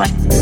Bye.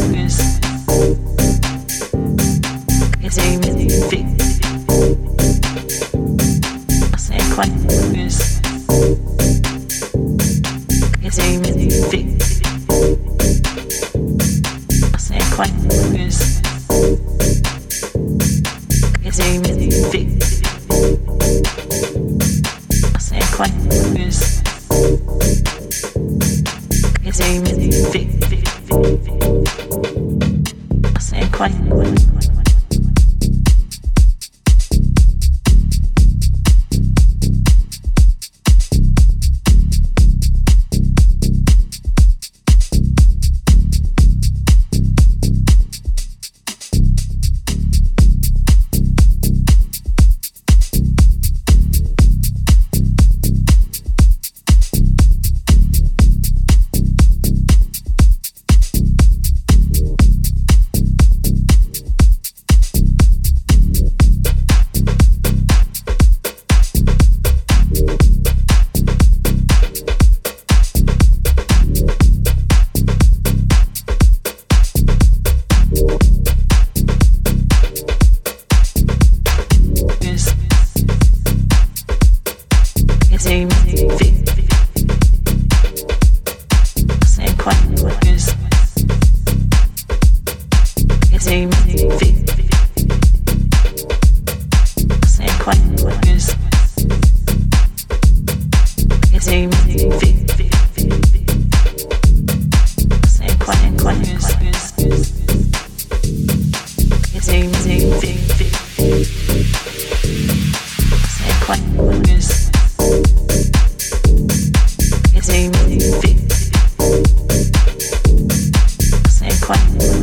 class.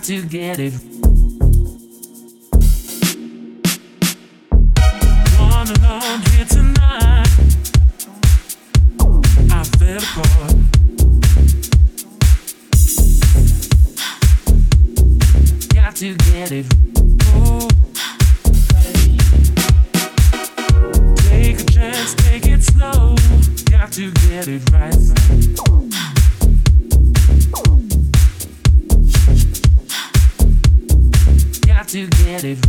got to get it. Alone here tonight. I fell apart. Got to get it. Take a chance, take it slow. Got to get it right. Pedreiro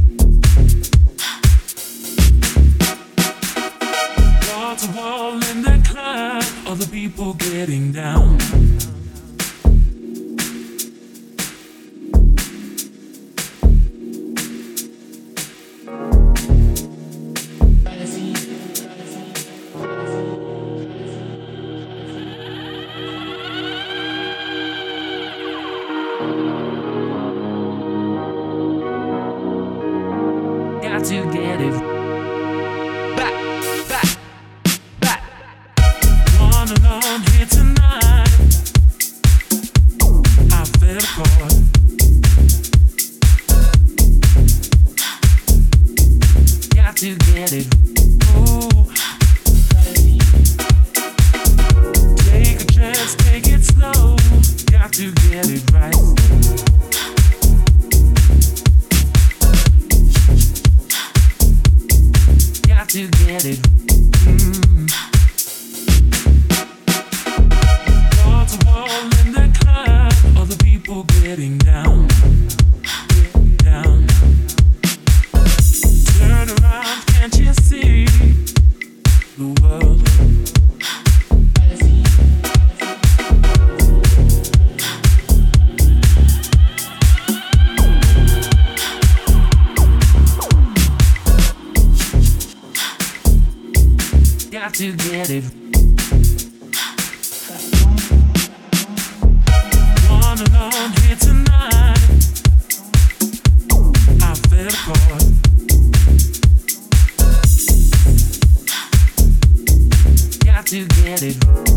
to get it.